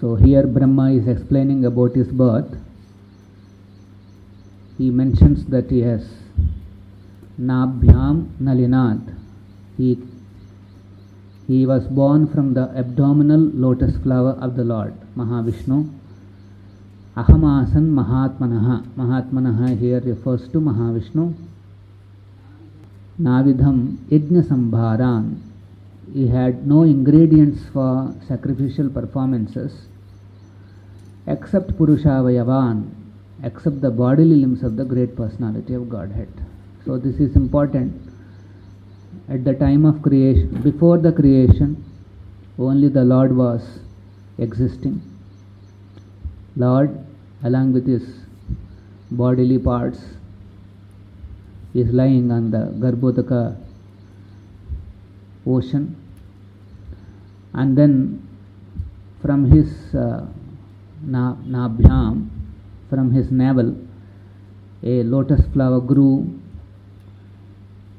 So here Brahma is explaining about his birth. He mentions that he has Nabhyam Nalinat. He, he was born from the abdominal lotus flower of the Lord, Mahavishnu. Ahamasan Mahatmanaha. Mahatmanaha here refers to Mahavishnu. Navidham Yajna Sambharan. He had no ingredients for sacrificial performances except Purushavayavan, except the bodily limbs of the great personality of Godhead. So, this is important. At the time of creation, before the creation, only the Lord was existing. Lord, along with his bodily parts, is lying on the Garbhodaka ocean, and then from his uh, na- nabhyam, from his navel, a lotus flower grew,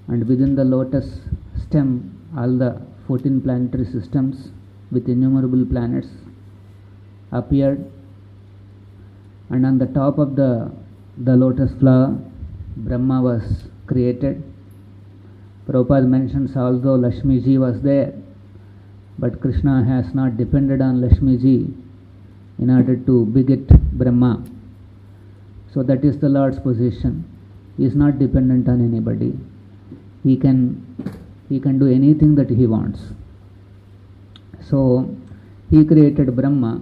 and within the lotus stem, all the 14 planetary systems with innumerable planets appeared, and on the top of the, the lotus flower, Brahma was created. Prabhupada mentions although Lakshmi ji was there, but Krishna has not depended on Lakshmi ji in order to beget Brahma. So that is the Lord's position. He is not dependent on anybody. He can he can do anything that he wants. So he created Brahma.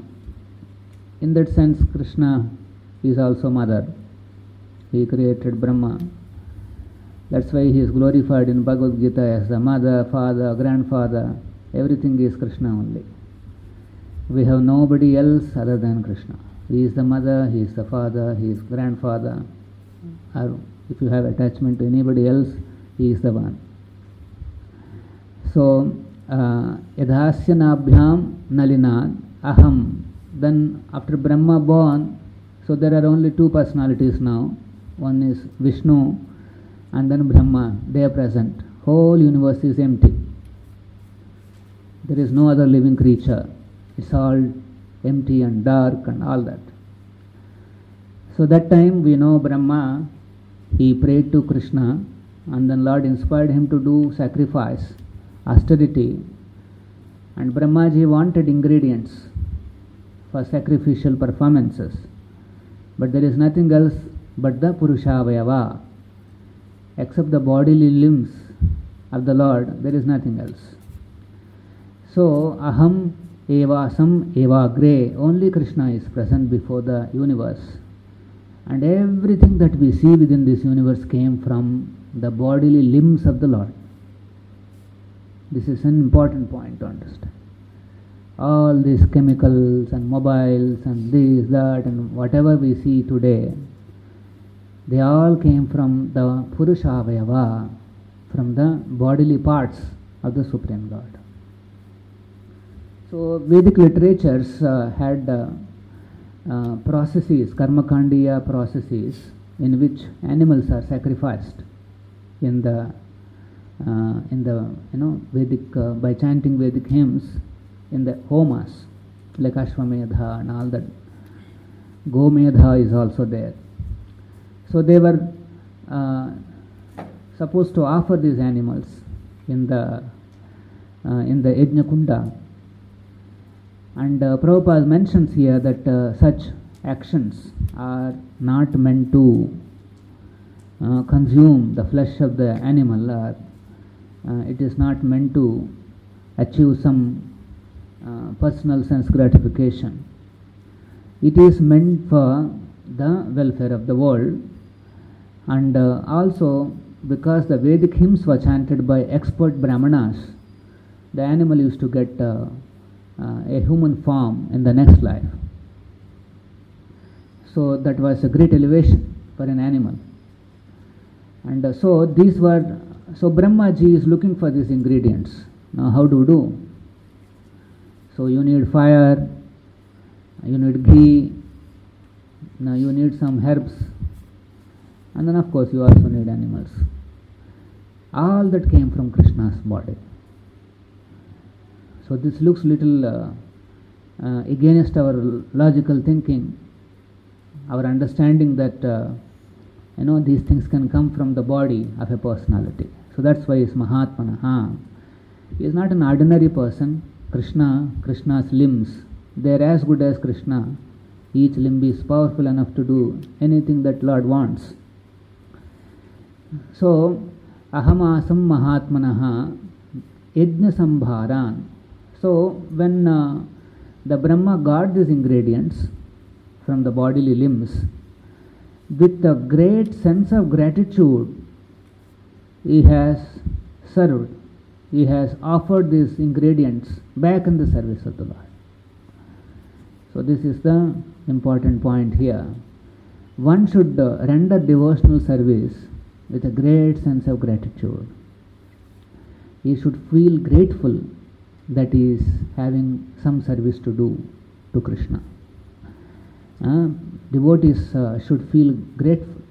In that sense, Krishna is also mother. He created Brahma. That's why he is glorified in Bhagavad Gita as the mother, father, grandfather. Everything is Krishna only. We have nobody else other than Krishna. He is the mother, he is the father, he is grandfather. Or if you have attachment to anybody else, he is the one. So, uh, yadhasya nabhyam nalinad aham. Then after Brahma born, so there are only two personalities now. One is Vishnu and then Brahma. They are present. Whole universe is empty. There is no other living creature. It's all empty and dark and all that. So that time we know Brahma, he prayed to Krishna and then Lord inspired him to do sacrifice, austerity. And Brahmaji wanted ingredients for sacrificial performances. But there is nothing else but the Purushavayava. Except the bodily limbs of the Lord, there is nothing else. So, aham evasam evagre, only Krishna is present before the universe. And everything that we see within this universe came from the bodily limbs of the Lord. This is an important point to understand. All these chemicals and mobiles and this, that, and whatever we see today, they all came from the Purushavayava, from the bodily parts of the Supreme Lord. So Vedic literatures uh, had uh, uh, processes, karmakandiya processes, in which animals are sacrificed in the uh, in the you know Vedic uh, by chanting Vedic hymns in the homas like Ashwamedha and all that. Gomedha is also there. So they were uh, supposed to offer these animals in the in the Yajna Kunda. And uh, Prabhupada mentions here that uh, such actions are not meant to uh, consume the flesh of the animal, or uh, it is not meant to achieve some uh, personal sense gratification. It is meant for the welfare of the world, and uh, also because the Vedic hymns were chanted by expert Brahmanas, the animal used to get uh, a human form in the next life. So that was a great elevation for an animal. And uh, so these were, so Brahmaji is looking for these ingredients. Now, how do you do? So you need fire, you need ghee, now you need some herbs, and then of course you also need animals. All that came from Krishna's body. So this looks little uh, uh, against our logical thinking, our understanding that uh, you know these things can come from the body of a personality. So that's why he's Mahatmanaha. He is not an ordinary person. Krishna, Krishna's limbs, they are as good as Krishna. Each limb is powerful enough to do anything that Lord wants. So, ahamasam mahatmanaha yajna sambharan. So, when uh, the Brahma got these ingredients from the bodily limbs, with a great sense of gratitude, he has served, he has offered these ingredients back in the service of the Lord. So, this is the important point here. One should uh, render devotional service with a great sense of gratitude. He should feel grateful that is having some service to do to Krishna. Uh, devotees uh, should feel grateful.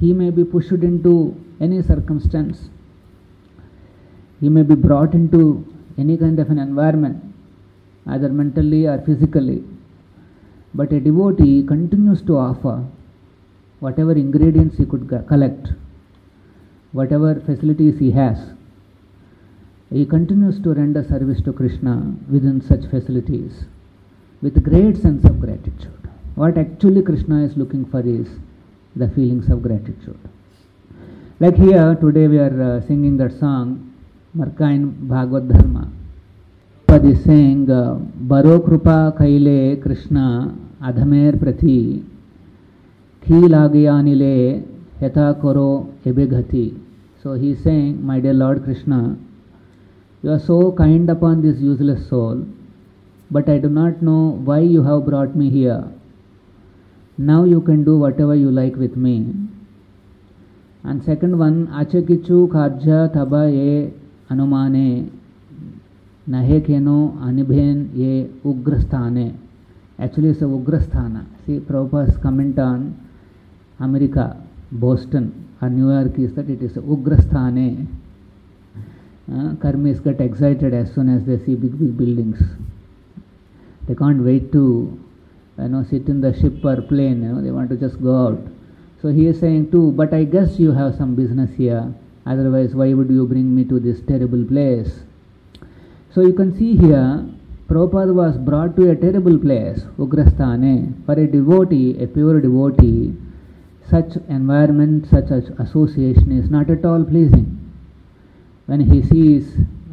He may be pushed into any circumstance, he may be brought into any kind of an environment, either mentally or physically. But a devotee continues to offer whatever ingredients he could collect, whatever facilities he has. He continues to render service to Krishna within such facilities with great sense of gratitude. What actually Krishna is looking for is the feelings of gratitude. Like here, today we are uh, singing that song, Markain Bhagavad Dharma. Prabhupada is saying, uh, Baro Krupa Kaile Krishna Adhamer Prati Ki Lagayanile Yata Koro Ebegati. So he is saying, My dear Lord Krishna, you are so kind upon this useless soul, but I do not know why you have brought me here. Now you can do whatever you like with me. And second one, Achakichu Karja Taba Ye Anumane Nahe Keno Anibhen Ye Ugrasthane. Actually, it's a Ugrasthana. See, Prabhupada's comment on America, Boston, or New York is that it is Ugrasthane. Uh, karmis get excited as soon as they see big, big buildings. They can't wait to, you know, sit in the ship or plane. You know, they want to just go out. So he is saying too, but I guess you have some business here. Otherwise, why would you bring me to this terrible place? So you can see here, Prabhupada was brought to a terrible place, Ugrasthane. For a devotee, a pure devotee, such environment, such association is not at all pleasing. When he sees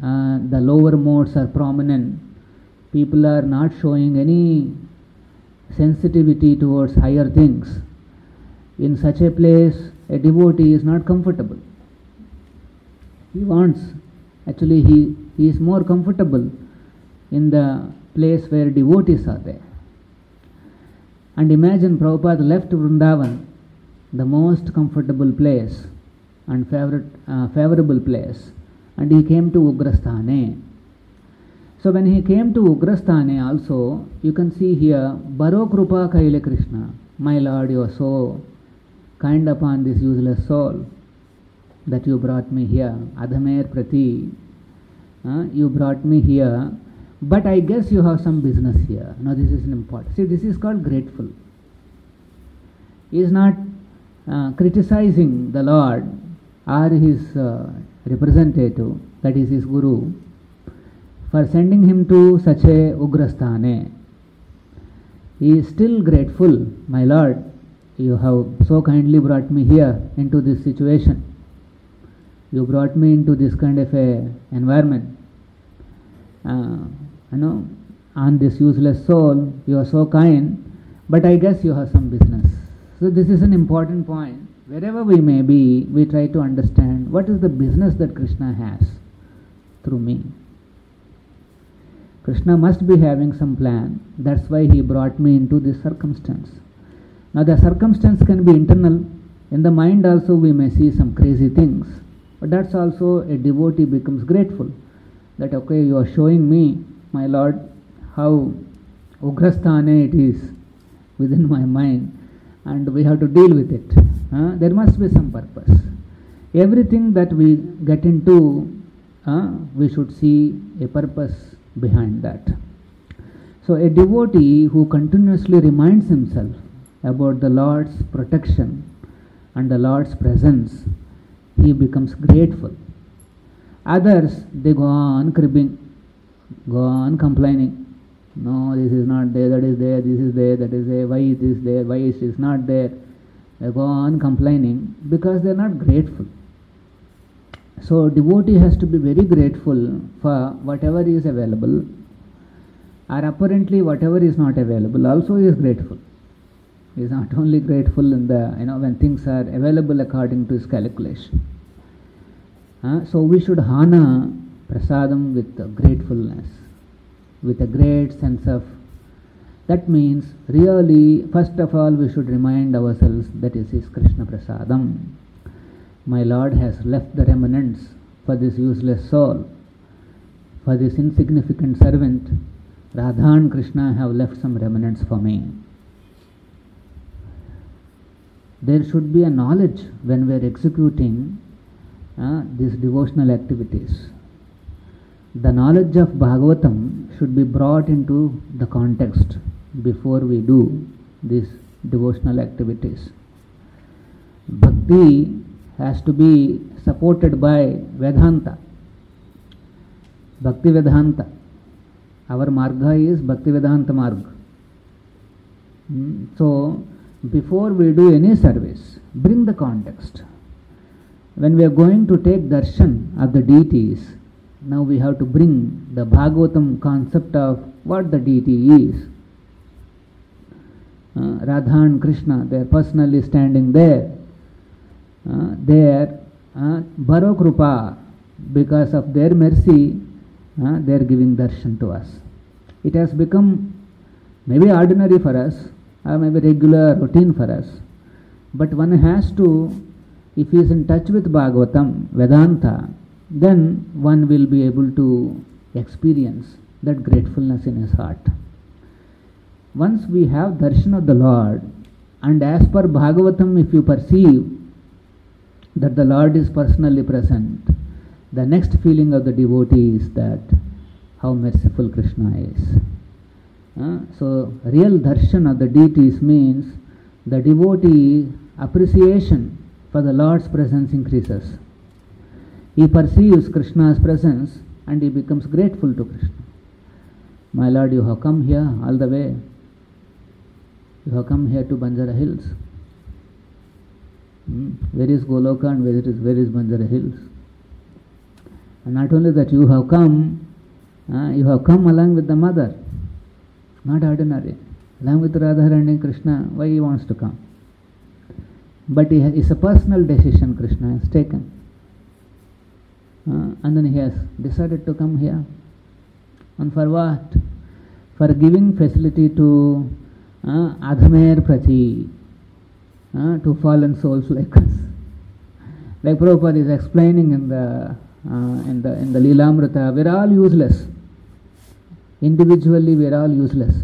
uh, the lower modes are prominent, people are not showing any sensitivity towards higher things. In such a place, a devotee is not comfortable. He wants, actually, he, he is more comfortable in the place where devotees are there. And imagine Prabhupada left Vrindavan, the most comfortable place and favorite, uh, favorable place, and he came to Ugrasthane. So when he came to Ugrasthane also, you can see here, Baro Krupa Kaile Krishna, my Lord, you are so kind upon this useless soul that you brought me here. Adhamer Prati, uh, you brought me here, but I guess you have some business here. Now this is important. See, this is called grateful. He is not uh, criticizing the Lord or his uh, representative, that is his guru, for sending him to such a Ugrasthane. He is still grateful, my Lord, you have so kindly brought me here into this situation. You brought me into this kind of a environment. Uh, you know, on this useless soul, you are so kind, but I guess you have some business. So this is an important point. Wherever we may be, we try to understand what is the business that Krishna has through me. Krishna must be having some plan. That's why he brought me into this circumstance. Now the circumstance can be internal. In the mind also we may see some crazy things. But that's also a devotee becomes grateful. That okay, you are showing me, my Lord, how Ugrasthane it is within my mind and we have to deal with it. There must be some purpose. Everything that we get into, uh, we should see a purpose behind that. So, a devotee who continuously reminds himself about the Lord's protection and the Lord's presence, he becomes grateful. Others, they go on cribbing, go on complaining. No, this is not there, that is there, this is there, that is there, why is this there, why is not there. They go on complaining because they are not grateful. So, devotee has to be very grateful for whatever is available, or apparently whatever is not available, also is grateful. He is not only grateful in the you know when things are available according to his calculation. Uh, so we should honor prasadam with gratefulness, with a great sense of. That means really, first of all, we should remind ourselves that it is Krishna prasadam. My Lord has left the remnants for this useless soul, for this insignificant servant. Radha and Krishna have left some remnants for me. There should be a knowledge when we are executing uh, these devotional activities. The knowledge of Bhagavatam should be brought into the context before we do these devotional activities. Bhakti has to be supported by Vedanta. Bhakti Vedanta. Our marga is Bhakti Vedanta marga. Mm, So, before we do any service, bring the context. When we are going to take darshan of the deities, now we have to bring the Bhagavatam concept of what the deity is. Uh, Radha and Krishna, they are personally standing there. Uh, they are uh, barokrupa, because of their mercy, uh, they are giving darshan to us. It has become maybe ordinary for us, or maybe regular routine for us. But one has to, if he is in touch with Bhagavatam, Vedanta, then one will be able to experience that gratefulness in his heart. Once we have darshan of the Lord, and as per Bhagavatam, if you perceive that the Lord is personally present, the next feeling of the devotee is that how merciful Krishna is. Uh, so, real darshan of the deities means the devotee appreciation for the Lord's presence increases. He perceives Krishna's presence and he becomes grateful to Krishna. My Lord, you have come here all the way. You have come here to Banjara Hills. Hmm? Where is Goloka and where is, where is Banjara Hills? And not only that, you have come, uh, you have come along with the mother, not ordinary. Along with Radharani and Krishna, why he wants to come? But he has, it's a personal decision Krishna has taken. Uh, and then he has decided to come here. And for what? For giving facility to uh, Adhamer Prati, uh, to fallen souls like us. Like Prabhupada is explaining in the uh, in the in the Leelamrita, we're all useless. Individually, we're all useless.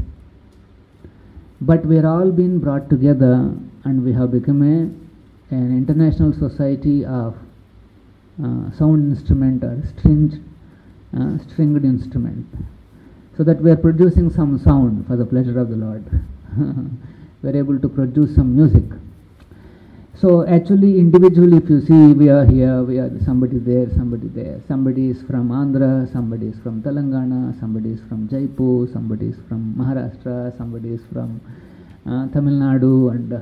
But we're all being brought together, and we have become a an international society of uh, sound instrument or stringed uh, stringed instrument, so that we are producing some sound for the pleasure of the Lord. we are able to produce some music. So actually, individually, if you see, we are here, we are somebody there, somebody there. Somebody is from Andhra, somebody is from Telangana, somebody is from Jaipur, somebody is from Maharashtra, somebody is from uh, Tamil Nadu, and uh,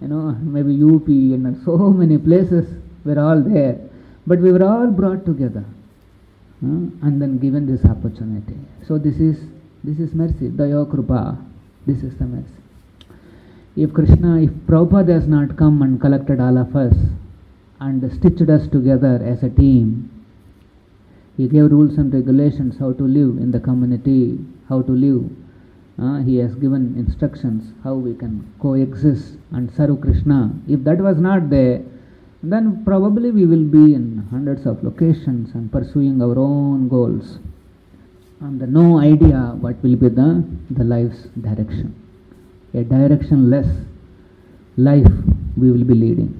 you know maybe UP, and so many places. We're all there, but we were all brought together, uh, and then given this opportunity. So this is this is mercy, Daya Krupa. This is the mercy. If Krishna, if Prabhupada has not come and collected all of us and stitched us together as a team, he gave rules and regulations how to live in the community, how to live. Uh, he has given instructions how we can coexist and serve Krishna. If that was not there, then probably we will be in hundreds of locations and pursuing our own goals. And no idea what will be the, the life's direction a directionless life we will be leading.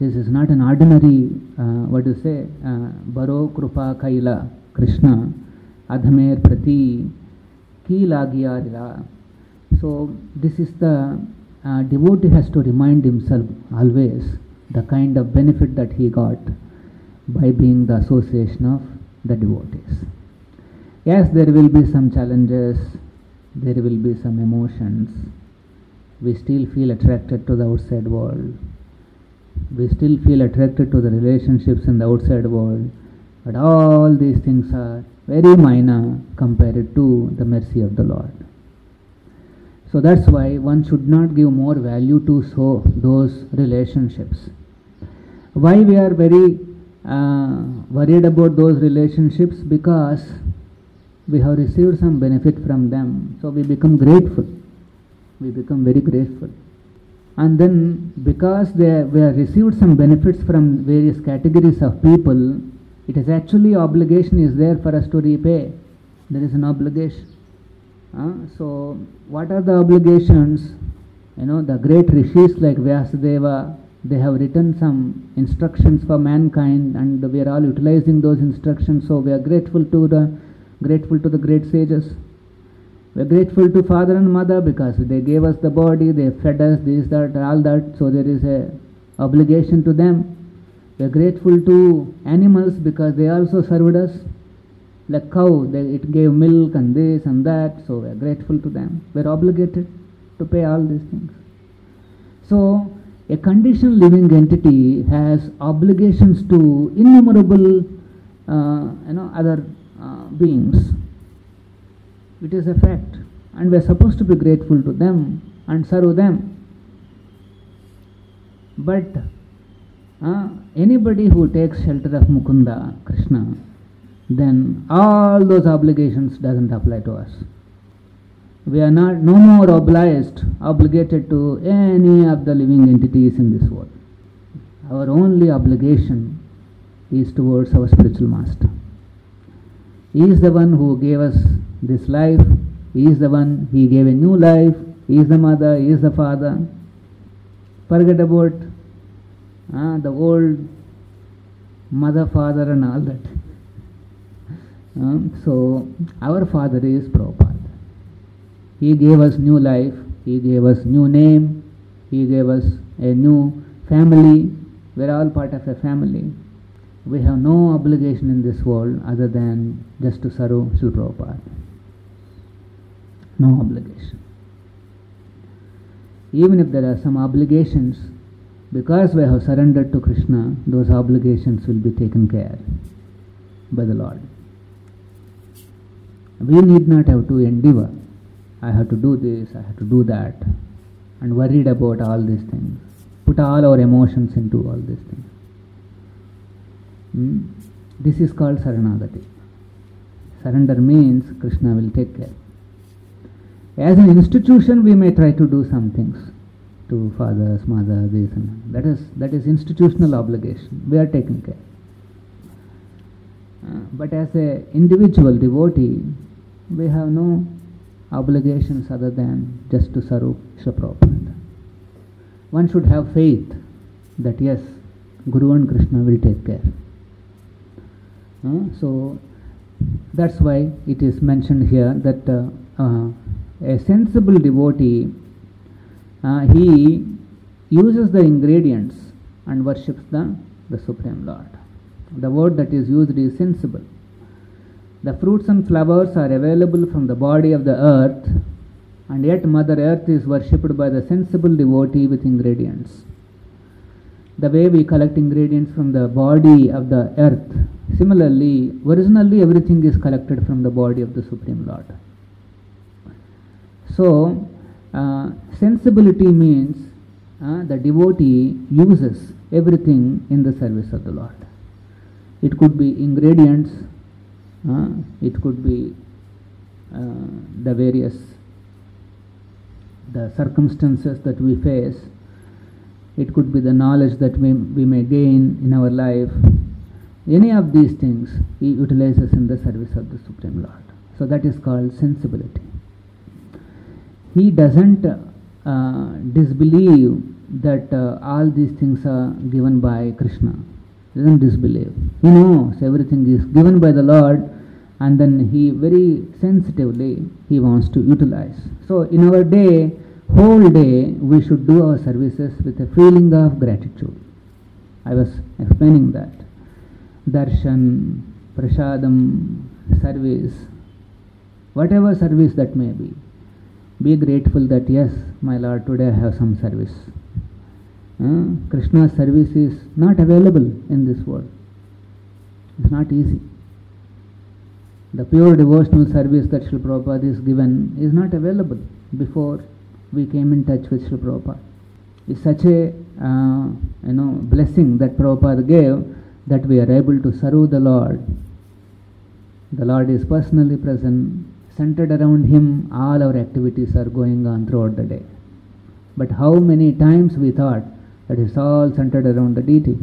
This is not an ordinary, uh, what do you say, uh, Baro Krupa Kaila, Krishna, Adhamer Prati, Kilagiyarila. So this is the uh, devotee has to remind himself always the kind of benefit that he got by being the association of the devotees. Yes, there will be some challenges, there will be some emotions. We still feel attracted to the outside world. We still feel attracted to the relationships in the outside world. But all these things are very minor compared to the mercy of the Lord. So that's why one should not give more value to so those relationships. Why we are very uh, worried about those relationships? Because we have received some benefit from them, so we become grateful. We become very grateful. And then, because they, we have received some benefits from various categories of people, it is actually obligation is there for us to repay. There is an obligation. Uh, so, what are the obligations? You know, the great rishis like Vyasadeva, they have written some instructions for mankind, and we are all utilizing those instructions. So, we are grateful to the grateful to the great sages. We are grateful to father and mother because they gave us the body, they fed us this, that, all that. So there is a obligation to them. We are grateful to animals because they also served us. Like cow, they, it gave milk and this and that. So we are grateful to them. We are obligated to pay all these things. So a conditioned living entity has obligations to innumerable, uh, you know, other uh, beings. It is a fact, and we are supposed to be grateful to them and serve them. But uh, anybody who takes shelter of Mukunda, Krishna, then all those obligations doesn't apply to us. We are not no more obliged, obligated to any of the living entities in this world. Our only obligation is towards our spiritual master. He is the one who gave us this life. He is the one, He gave a new life. He is the mother, He is the father. Forget about uh, the old mother, father, and all that. Um, so, our father is Prabhupada. He gave us new life, He gave us new name, He gave us a new family. We're all part of a family. We have no obligation in this world other than just to serve Srila Prabhupada. No obligation. Even if there are some obligations, because we have surrendered to Krishna, those obligations will be taken care by the Lord. We need not have to endeavor. I have to do this, I have to do that, and worried about all these things. Put all our emotions into all these things. Hmm? This is called Saranagati. Surrender means Krishna will take care. As an institution, we may try to do some things to fathers, mothers, this and that. That is, that is institutional obligation. We are taking care. Uh, but as a individual devotee, we have no obligations other than just to serve Prabhupada. One should have faith that yes, Guru and Krishna will take care. So that's why it is mentioned here that uh, uh, a sensible devotee uh, he uses the ingredients and worships the, the Supreme Lord. The word that is used is sensible. The fruits and flowers are available from the body of the earth, and yet Mother Earth is worshipped by the sensible devotee with ingredients. The way we collect ingredients from the body of the earth, similarly, originally everything is collected from the body of the Supreme Lord. So, uh, sensibility means uh, the devotee uses everything in the service of the Lord. It could be ingredients, uh, it could be uh, the various the circumstances that we face. It could be the knowledge that we, we may gain in our life. Any of these things he utilizes in the service of the Supreme Lord. So that is called sensibility. He doesn't uh, disbelieve that uh, all these things are given by Krishna. He doesn't disbelieve. He knows everything is given by the Lord and then he very sensitively he wants to utilize. So in our day, whole day, we should do our services with a feeling of gratitude. I was explaining that. Darshan, prasadam, service, whatever service that may be. Be grateful that yes, my Lord, today I have some service. Uh, Krishna's service is not available in this world. It's not easy. The pure devotional service that Srila Prabhupada is given is not available before we came in touch with Srila Prabhupada. It's such a uh, you know blessing that Prabhupada gave that we are able to serve the Lord. The Lord is personally present, centered around Him, all our activities are going on throughout the day. But how many times we thought that it's all centered around the deity?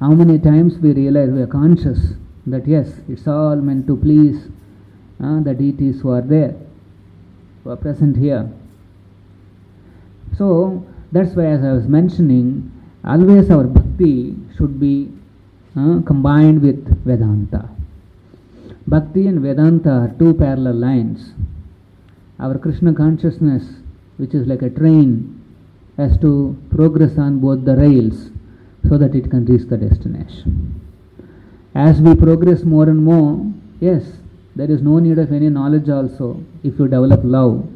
How many times we realize we are conscious that yes, it's all meant to please uh, the deities who are there, who are present here. So that's why, as I was mentioning, always our bhakti should be uh, combined with Vedanta. Bhakti and Vedanta are two parallel lines. Our Krishna consciousness, which is like a train, has to progress on both the rails so that it can reach the destination. As we progress more and more, yes, there is no need of any knowledge also if you develop love.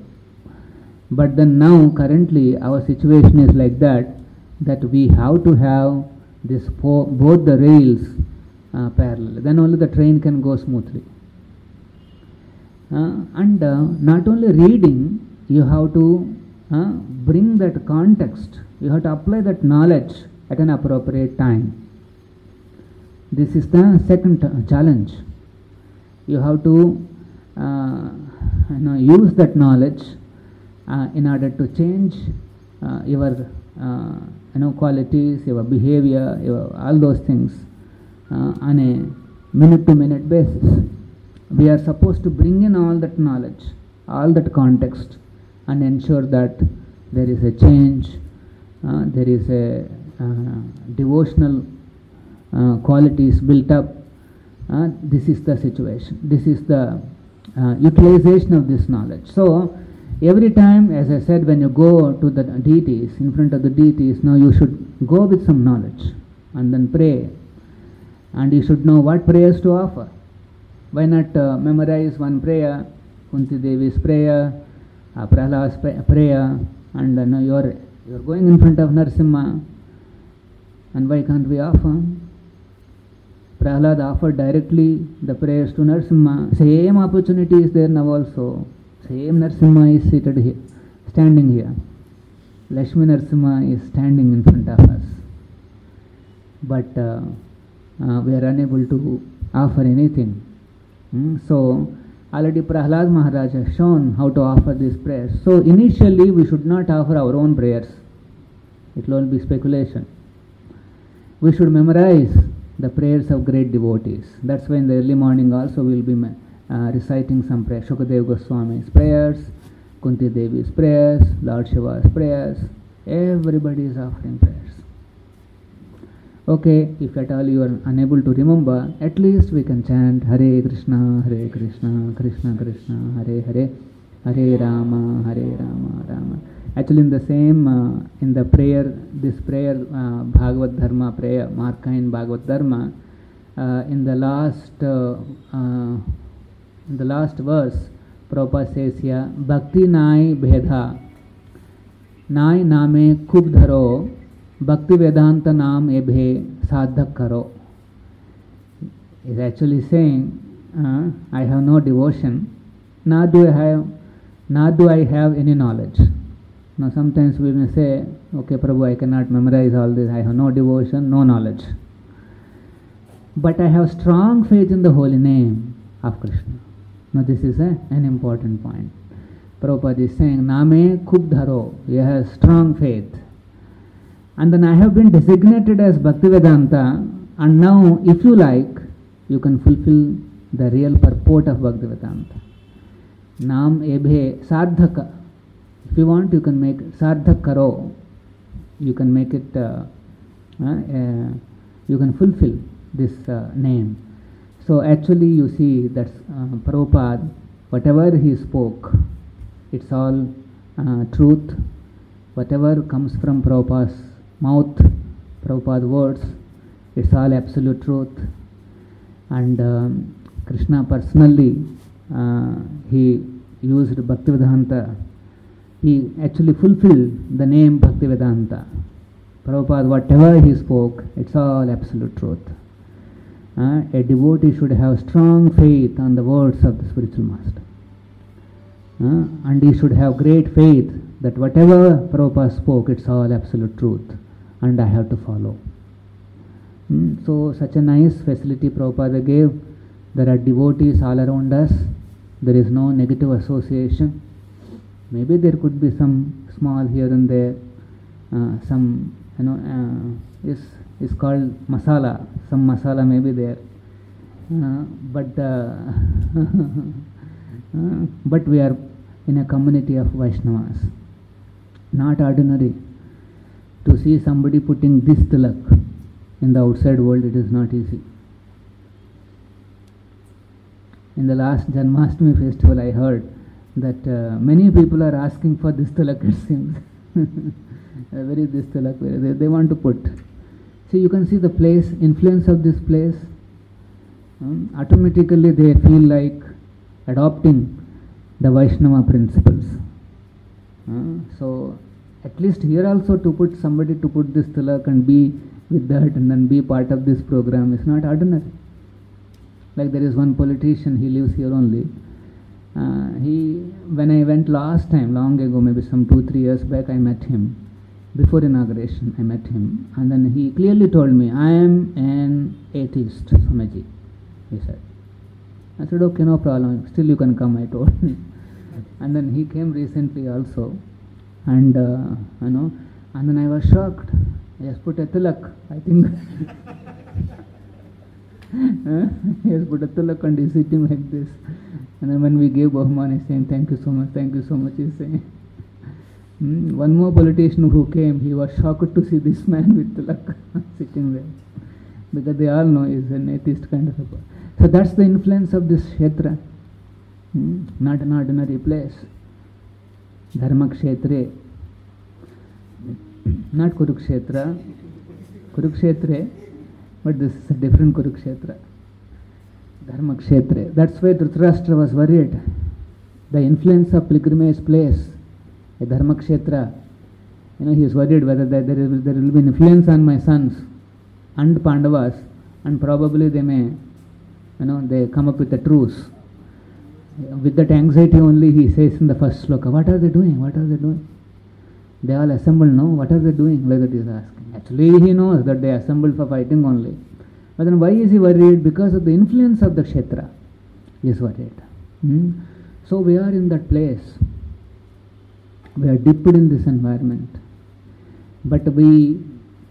But then now, currently, our situation is like that that we have to have this po- both the rails uh, parallel. Then only the train can go smoothly. Uh, and uh, not only reading, you have to uh, bring that context. You have to apply that knowledge at an appropriate time. This is the second t- challenge. You have to uh, you know, use that knowledge uh, in order to change uh, your uh, you know qualities, your behavior, your, all those things uh, on a minute to minute basis. We are supposed to bring in all that knowledge, all that context, and ensure that there is a change, uh, there is a uh, devotional uh, qualities built up. Uh, this is the situation. This is the uh, utilization of this knowledge. So every time, as I said, when you go to the deities, in front of the deities, now you should go with some knowledge and then pray. And you should know what prayers to offer. Why not uh, memorize one prayer, Kunti Devi's prayer, uh, Prahlad's prayer, and uh, you're, you're going in front of Narsimha, and why can't we offer? Prahlad offered directly the prayers to Narsimha. Same opportunity is there now also. Same Narsimha is seated here, standing here. Lakshmi Narsimha is standing in front of us. But uh, uh, we are unable to offer anything. Hmm? So, already Prahlad Maharaj has shown how to offer these prayers. So, initially, we should not offer our own prayers, it will only be speculation. We should memorize the prayers of great devotees. That's why in the early morning also we will be reciting some prayers. Shukadev Goswami's prayers, Kunti Devi's prayers, Lord Shiva's prayers. Everybody is offering prayers. Okay, if at all you are unable to remember, at least we can chant Hare Krishna, Hare Krishna, Krishna Krishna, Hare Hare, Hare Rama, Hare Rama, Rama. Actually, in the same, uh, in the prayer, this prayer, uh, Bhagavad Dharma prayer, Marka in Bhagavad Dharma, uh, in the last, uh, uh, in the last verse, Prabhupada says here, Bhakti nai bhedha, nai name khub dharo, Bhakti Vedanta naam ebhe sadhak karo. Is actually saying, uh, I have no devotion, nor do I have, nor do I have any knowledge. Now sometimes we may say, okay Prabhu, I cannot memorize all this, I have no devotion, no knowledge. But I have strong faith in the holy name of Krishna. Now this is a, an important point. Prabhupada is saying, Name Kubdharo, you have strong faith. And then I have been designated as Bhaktivedanta, and now if you like, you can fulfill the real purport of Bhaktivedanta. Nam ebhe sadhaka. If you want, you can make sadhak karo. You can make it, uh, uh, uh, you can fulfill this uh, name. So actually, you see that uh, Prabhupada, whatever he spoke, it's all uh, truth. Whatever comes from Prabhupada's mouth, Prabhupada's words, it's all absolute truth. And um, Krishna personally, uh, he used Bhaktivedanta. He actually fulfilled the name Bhaktivedanta. Prabhupada, whatever he spoke, it's all absolute truth. Uh, a devotee should have strong faith on the words of the spiritual master. Uh, and he should have great faith that whatever Prabhupada spoke, it's all absolute truth, and I have to follow. Mm, so, such a nice facility Prabhupada gave. There are devotees all around us. There is no negative association. Maybe there could be some small here and there, uh, some you know uh, is called masala. Some masala may be there, uh, but uh, uh, but we are in a community of Vaishnavas, not ordinary. To see somebody putting this tilak in the outside world, it is not easy. In the last Janmashtami festival, I heard that uh, many people are asking for this tilak, it seems. is this tilak? They, they want to put. See, you can see the place, influence of this place. Um, automatically, they feel like adopting the Vaishnava principles. Uh, so, at least here also to put somebody to put this tilak and be with that and then be part of this program is not ordinary. Like there is one politician, he lives here only. Uh, he, when I went last time, long ago, maybe some two, three years back, I met him. Before inauguration, I met him, and then he clearly told me, I am an atheist, Swamiji, he said. I said, okay, no problem, still you can come, I told him. and then he came recently also, and uh, you know, and then I was shocked. He has put a tilak, I think. he has put a tilak and he's sitting like this. And then when we gave Bahman, he's saying, Thank you so much, thank you so much, he's saying. Mm, one more politician who came, he was shocked to see this man with tilak sitting there. Because they all know he's an atheist kind of a person. So that's the influence of this Kshetra. Mm, not an ordinary place. Dharma Kshetre. Not Kurukshetra. Kurukshetre, but this is a different Kurukshetra. Dharma Kshetre. That's why Dhritarashtra was worried. The influence of pilgrimage place, a Dharma Kshetra, you know, he is worried whether there, there, will, there will be influence on my sons and Pandavas, and probably they may, you know, they come up with a truce. With that anxiety only, he says in the first sloka, What are they doing? What are they doing? They all assembled, no? What are they doing? Like that he is asking. Actually, he knows that they assembled for fighting only. But then why is he worried? Because of the influence of the Kshetra. He is worried. Hmm? So we are in that place. We are dipped in this environment. But we,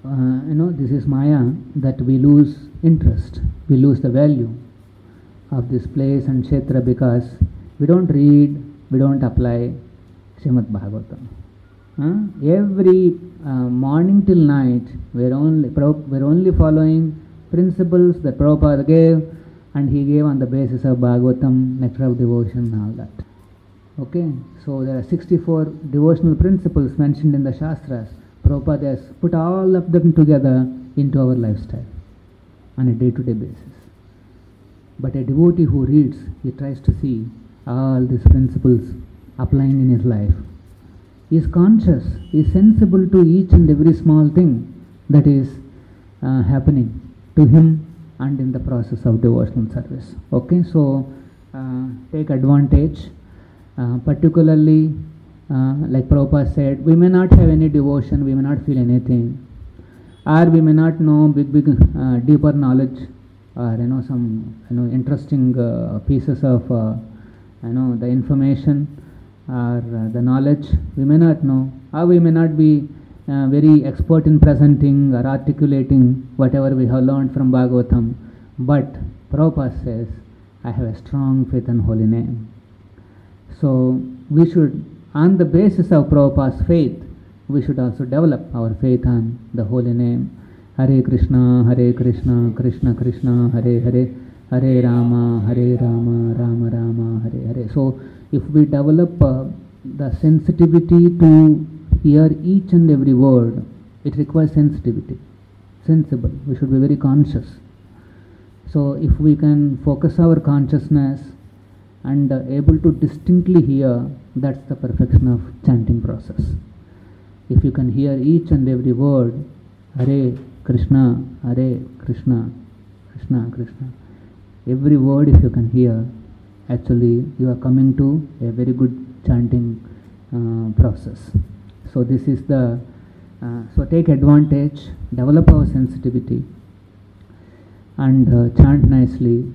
uh, you know, this is Maya, that we lose interest. We lose the value of this place and Kshetra because we don't read, we don't apply Srimad Bhagavatam. Huh? Every uh, morning till night, we're only, we're only following principles that Prabhupada gave, and he gave on the basis of Bhagavatam, nectar of devotion, and all that. Okay, so there are 64 devotional principles mentioned in the Shastras. Prabhupada has put all of them together into our lifestyle on a day to day basis. But a devotee who reads, he tries to see all these principles applying in his life. He is conscious, he is sensible to each and every small thing that is uh, happening to him and in the process of devotional service. Okay, so uh, take advantage, particularly uh, like Prabhupada said, we may not have any devotion, we may not feel anything, or we may not know big, big, uh, deeper knowledge, or you know some you know interesting uh, pieces of uh, you know the information or the knowledge we may not know, or we may not be uh, very expert in presenting or articulating whatever we have learned from Bhagavatam. But Prabhupada says, I have a strong faith in holy name. So we should, on the basis of Prabhupada's faith, we should also develop our faith on the holy name. Hare Krishna, Hare Krishna, Krishna Krishna, Hare Hare, Hare Rama, Hare Rama, Rama Rama, Hare Hare. So, if we develop uh, the sensitivity to hear each and every word, it requires sensitivity, sensible. We should be very conscious. So, if we can focus our consciousness and uh, able to distinctly hear, that's the perfection of chanting process. If you can hear each and every word, Hare Krishna, Hare Krishna, Krishna Krishna, every word if you can hear, actually you are coming to a very good chanting uh, process. So this is the uh, so take advantage, develop our sensitivity, and uh, chant nicely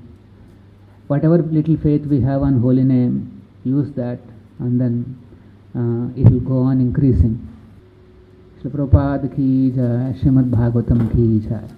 whatever little faith we have on holy name, use that, and then uh, it will go on increasing. Srila Prabhupada ki jai, Srimad Bhagavatam ki jai.